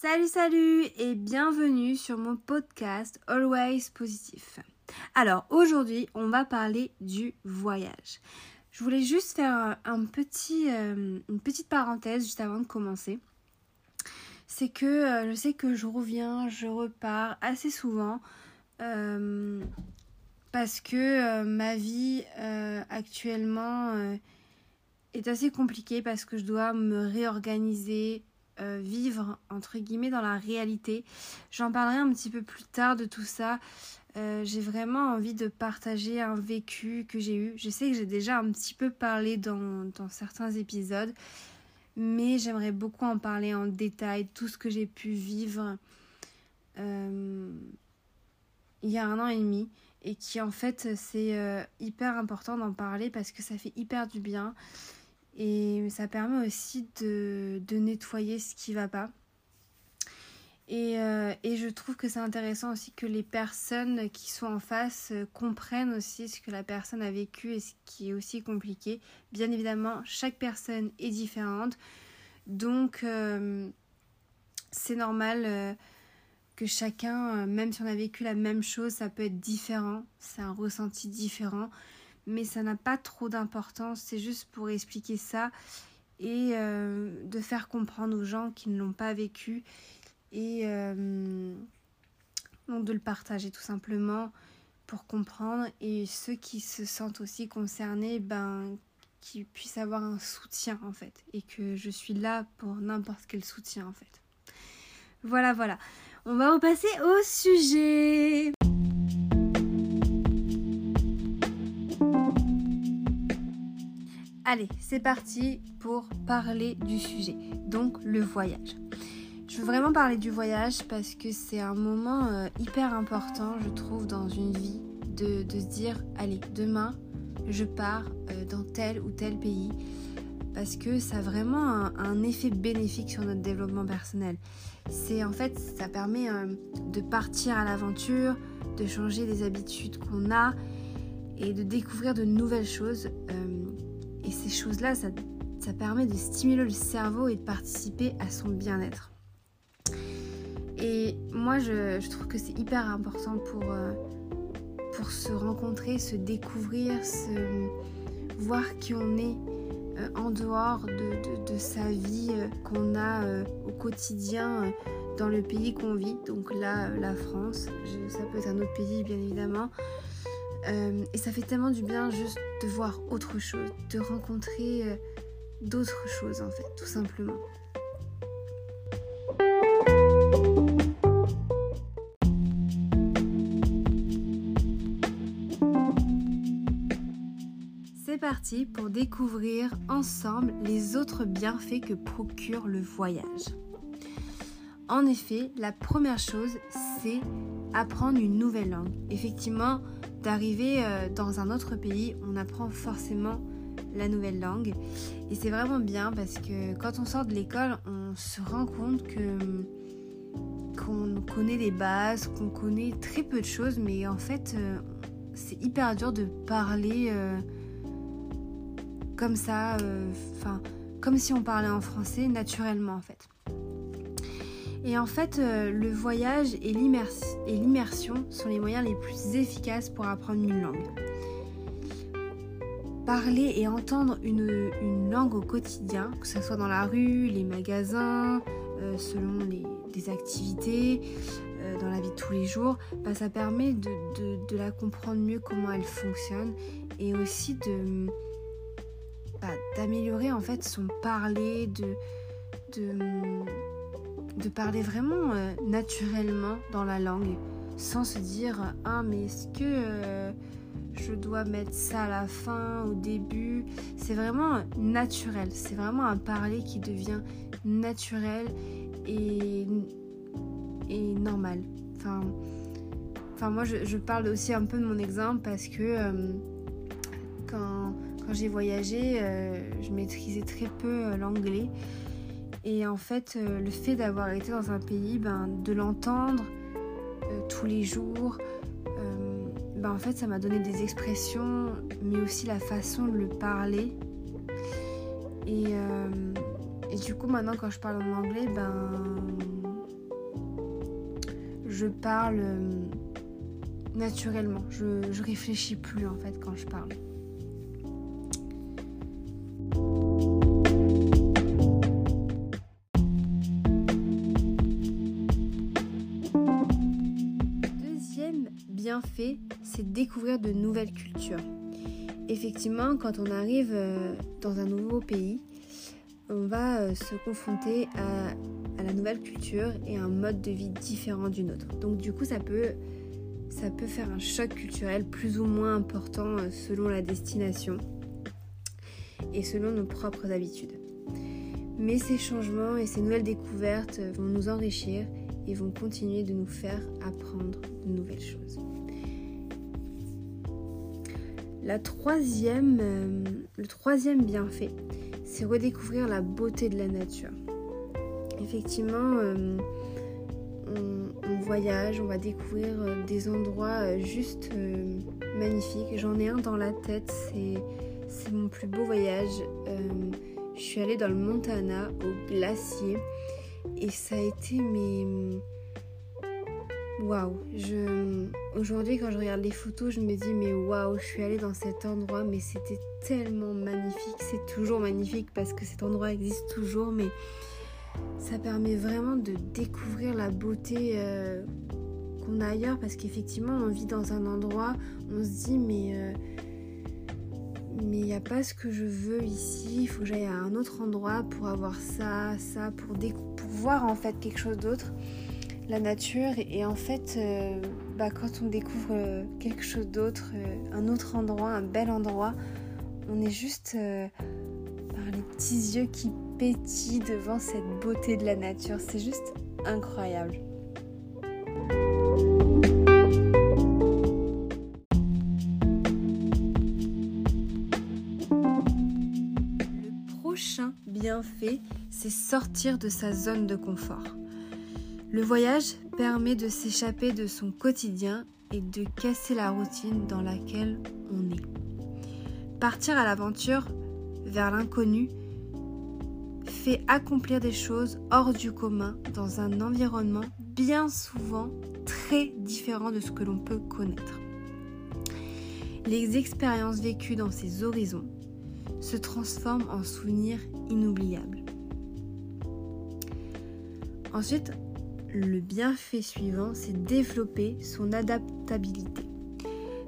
Salut salut et bienvenue sur mon podcast Always Positif. Alors aujourd'hui on va parler du voyage. Je voulais juste faire un petit, euh, une petite parenthèse juste avant de commencer. C'est que euh, je sais que je reviens, je repars assez souvent euh, parce que ma vie actuellement est assez compliquée parce que je dois me réorganiser, euh, vivre entre guillemets dans la réalité. J'en parlerai un petit peu plus tard de tout ça. Euh, j'ai vraiment envie de partager un vécu que j'ai eu. Je sais que j'ai déjà un petit peu parlé dans, dans certains épisodes, mais j'aimerais beaucoup en parler en détail, tout ce que j'ai pu vivre euh, il y a un an et demi et qui en fait c'est hyper important d'en parler parce que ça fait hyper du bien. Et ça permet aussi de, nettoyer ce qui va pas. Euh, et, je trouve que c'est intéressant aussi que les personnes qui sont en face euh, comprennent aussi ce que la personne a vécu et ce qui est aussi compliqué. Bien évidemment, chaque personne est différente. Donc, euh, c'est normal que chacun, même si on a vécu la même chose, ça peut être différent. C'est un ressenti différent mais ça n'a pas trop d'importance, c'est juste pour expliquer ça et euh, de faire comprendre aux gens qui ne l'ont pas vécu et euh, donc de le partager tout simplement pour comprendre et ceux qui se sentent aussi concernés ben qui puissent avoir un soutien en fait et que je suis là pour n'importe quel soutien en fait. Voilà voilà. On va repasser au sujet. Allez, c'est parti pour parler du sujet, donc le voyage. Je veux vraiment parler du voyage parce que c'est un moment euh, hyper important, je trouve, dans une vie, de, se dire, allez, demain, je pars euh, dans tel ou tel pays, parce que ça a vraiment un, effet bénéfique sur notre développement personnel. C'est en fait, ça permet euh, de partir à l'aventure, de changer les habitudes qu'on a et de découvrir de nouvelles choses et ces choses-là, ça, permet de stimuler le cerveau et de participer à son bien-être. Et moi, je, trouve que c'est hyper important pour, euh, pour se rencontrer, se découvrir, se voir qui on est euh, en dehors de, sa vie euh, qu'on a au quotidien dans le pays qu'on vit. Donc là, la France, ça peut être un autre pays, bien évidemment. Euh, et ça fait tellement du bien juste de voir autre chose, de rencontrer euh, d'autres choses en fait, tout simplement. C'est parti pour découvrir ensemble les autres bienfaits que procure le voyage. En effet, la première chose, c'est apprendre une nouvelle langue. Effectivement, d'arriver euh, dans un autre pays, on apprend forcément la nouvelle langue. Et c'est vraiment bien parce que quand on sort de l'école, on se rend compte que qu'on connaît les bases, qu'on connaît très peu de choses, mais en fait, euh, c'est hyper dur de parler euh, comme ça, enfin, comme si on parlait en français naturellement en fait. Et en fait, euh, le voyage et l'immersion sont les moyens les plus efficaces pour apprendre une langue. Parler et entendre une, langue au quotidien, que ce soit dans la rue, les magasins, euh, selon les, activités, euh, dans la vie de tous les jours, bah, ça permet de, la comprendre mieux comment elle fonctionne et aussi bah, d'améliorer en fait son parler, de, de de parler vraiment euh, naturellement dans la langue, sans se dire ah mais est-ce que euh, je dois mettre ça à la fin, au début? C'est vraiment naturel, c'est vraiment un parler qui devient naturel et, et normal. Enfin, enfin moi je, parle aussi un peu de mon exemple parce que euh, quand, quand j'ai voyagé, je maîtrisais très peu l'anglais. Et en fait, euh, le fait d'avoir été dans un pays, ben, de l'entendre euh, tous les jours, euh, ben, en fait, ça m'a donné des expressions, mais aussi la façon de le parler. Et, et, du coup, maintenant, quand je parle en anglais, ben, je parle naturellement. Je, je réfléchis plus en fait quand je parle. Deuxième bienfait, c'est découvrir de nouvelles cultures. Effectivement, quand on arrive euh, dans un nouveau pays, on va euh, se confronter à, la nouvelle culture et à un mode de vie différent du nôtre. Donc du coup, ça peut ça peut faire un choc culturel plus ou moins important euh, selon la destination et selon nos propres habitudes. Mais ces changements et ces nouvelles découvertes vont nous enrichir et vont continuer de nous faire apprendre de nouvelles choses. Euh, le troisième bienfait, c'est redécouvrir la beauté de la nature. Effectivement, euh, voyage, on va découvrir euh, des endroits juste magnifiques. J'en ai un dans la tête, c'est mon plus beau voyage. je suis allée dans le Montana, au glacier, et ça a été mes... Waouh. Aujourd'hui, quand je regarde les photos, je me dis, mais waouh, je suis allée dans cet endroit, mais c'était tellement magnifique. C'est toujours magnifique parce que cet endroit existe toujours, mais ça permet vraiment de découvrir la beauté euh, qu'on a ailleurs parce qu'effectivement on vit dans un endroit, on se dit mais euh, il n'y a pas ce que je veux ici, il faut que j'aille à un autre endroit pour avoir ça, ça, pour, pour voir en fait quelque chose d'autre, la nature et, en fait euh, bah, quand on découvre quelque chose d'autre, un autre endroit, un bel endroit, on est juste par les petits yeux qui pétille devant cette beauté de la nature. C'est juste incroyable. Le prochain bienfait, c'est sortir de sa zone de confort. Le voyage permet de s'échapper de son quotidien et de casser la routine dans laquelle on est. Partir à l'aventure vers l'inconnu fait accomplir des choses hors du commun dans un environnement bien souvent très différent de ce que l'on peut connaître. Les expériences vécues dans ces horizons se transforment en souvenirs inoubliables. Ensuite, le bienfait suivant, c'est développer son adaptabilité.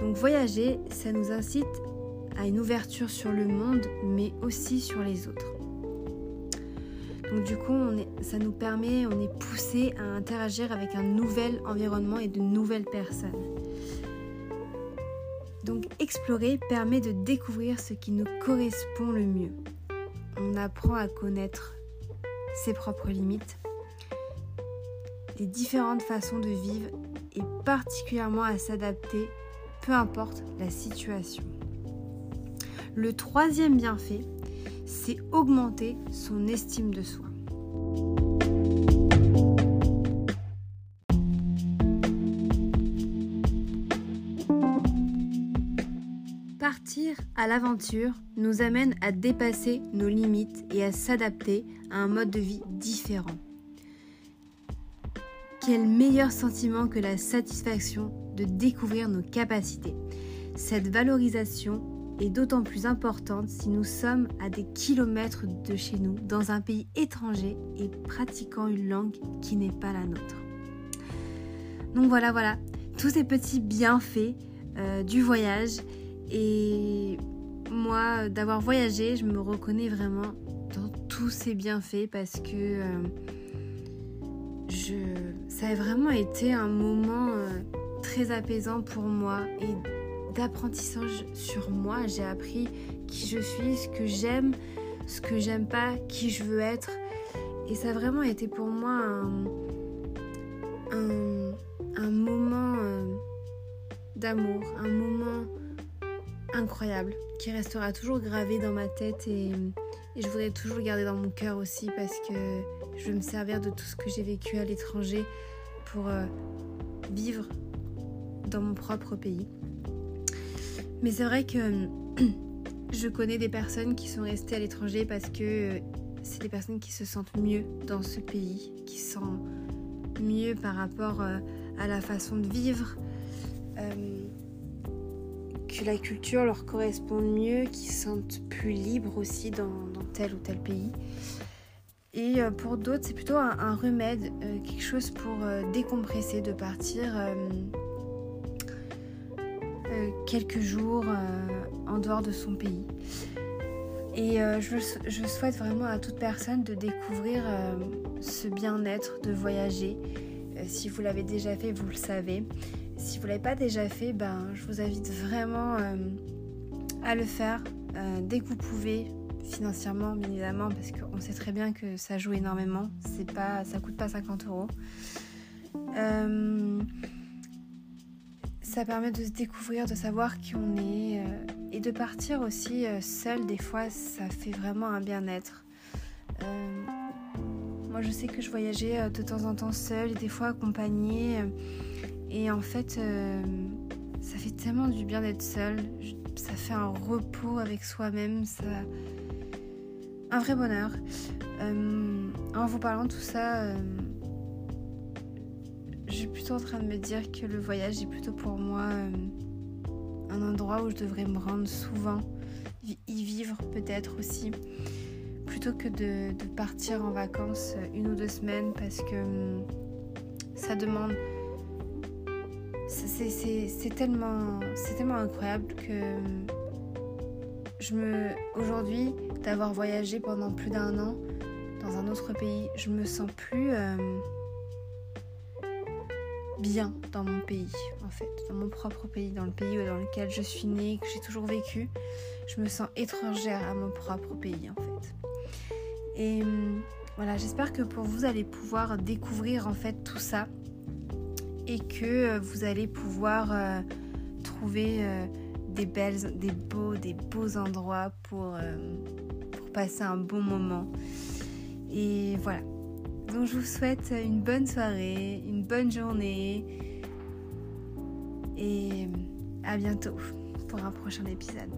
Donc voyager, ça nous incite à une ouverture sur le monde, mais aussi sur les autres. Donc du coup, ça nous permet, on est poussé à interagir avec un nouvel environnement et de nouvelles personnes. Donc explorer permet de découvrir ce qui nous correspond le mieux. On apprend à connaître ses propres limites, les différentes façons de vivre et particulièrement à s'adapter, peu importe la situation. Le troisième bienfait, c'est augmenter son estime de soi. Partir à l'aventure nous amène à dépasser nos limites et à s'adapter à un mode de vie différent. Quel meilleur sentiment que la satisfaction de découvrir nos capacités. Cette valorisation est d'autant plus importante si nous sommes à des kilomètres de chez nous, dans un pays étranger et pratiquant une langue qui n'est pas la nôtre. Donc voilà, voilà, tous ces petits bienfaits euh, du voyage et moi, d'avoir voyagé, je me reconnais vraiment dans tous ces bienfaits parce que euh, ça a vraiment été un moment euh, très apaisant pour moi et d'apprentissage sur moi. J'ai appris qui je suis, ce que j'aime, ce que j'aime pas, qui je veux être. Et ça a vraiment été pour moi un, un, moment euh, d'amour, un moment incroyable qui restera toujours gravé dans ma tête et, et je voudrais toujours le garder dans mon cœur aussi parce que je veux me servir de tout ce que j'ai vécu à l'étranger pour euh, vivre dans mon propre pays. Mais c'est vrai que je connais des personnes qui sont restées à l'étranger parce que euh, c'est des personnes qui se sentent mieux dans ce pays, qui se sentent mieux par rapport euh, à la façon de vivre, que la culture leur corresponde mieux, qu'ils se sentent plus libres aussi dans, tel ou tel pays. Et euh, pour d'autres, c'est plutôt un, remède, quelque chose pour décompresser, de partir quelques jours en dehors de son pays. Et euh, je, souhaite vraiment à toute personne de découvrir euh, ce bien-être, de voyager. Euh, si vous l'avez déjà fait, vous le savez. Si vous ne l'avez pas déjà fait, ben, je vous invite vraiment à le faire dès que vous pouvez, financièrement bien évidemment, parce qu'on sait très bien que ça joue énormément. C'est pas, ça coûte pas 50 euros. ça permet de se découvrir, de savoir qui on est et de partir aussi euh, seul, des fois, ça fait vraiment un bien-être. Euh, moi, je sais que je voyageais euh, de temps en temps seule et des fois accompagnée. Et en fait, ça fait tellement du bien d'être seule. Ça fait un repos avec soi-même. Ça... Un vrai bonheur. en vous parlant de tout ça, je suis plutôt en train de me dire que le voyage est plutôt pour moi un endroit où je devrais me rendre souvent, y vivre peut-être aussi, que de, partir en vacances une ou deux semaines parce que hum, ça demande... C'est tellement, tellement incroyable que hum, je me... Aujourd'hui, d'avoir voyagé pendant plus d'un an dans un autre pays, je me sens plus... Hum, bien dans mon pays, en fait, dans mon propre pays, dans le pays dans lequel je suis née, que j'ai toujours vécu. Je me sens étrangère à mon propre pays, en fait. Et hum, voilà, j'espère que pour vous, allez pouvoir découvrir en fait tout ça et que euh, vous allez pouvoir euh, trouver euh, des beaux, des beaux endroits pour, pour passer un bon moment. Et voilà, donc je vous souhaite une bonne soirée, une bonne journée et à bientôt pour un prochain épisode.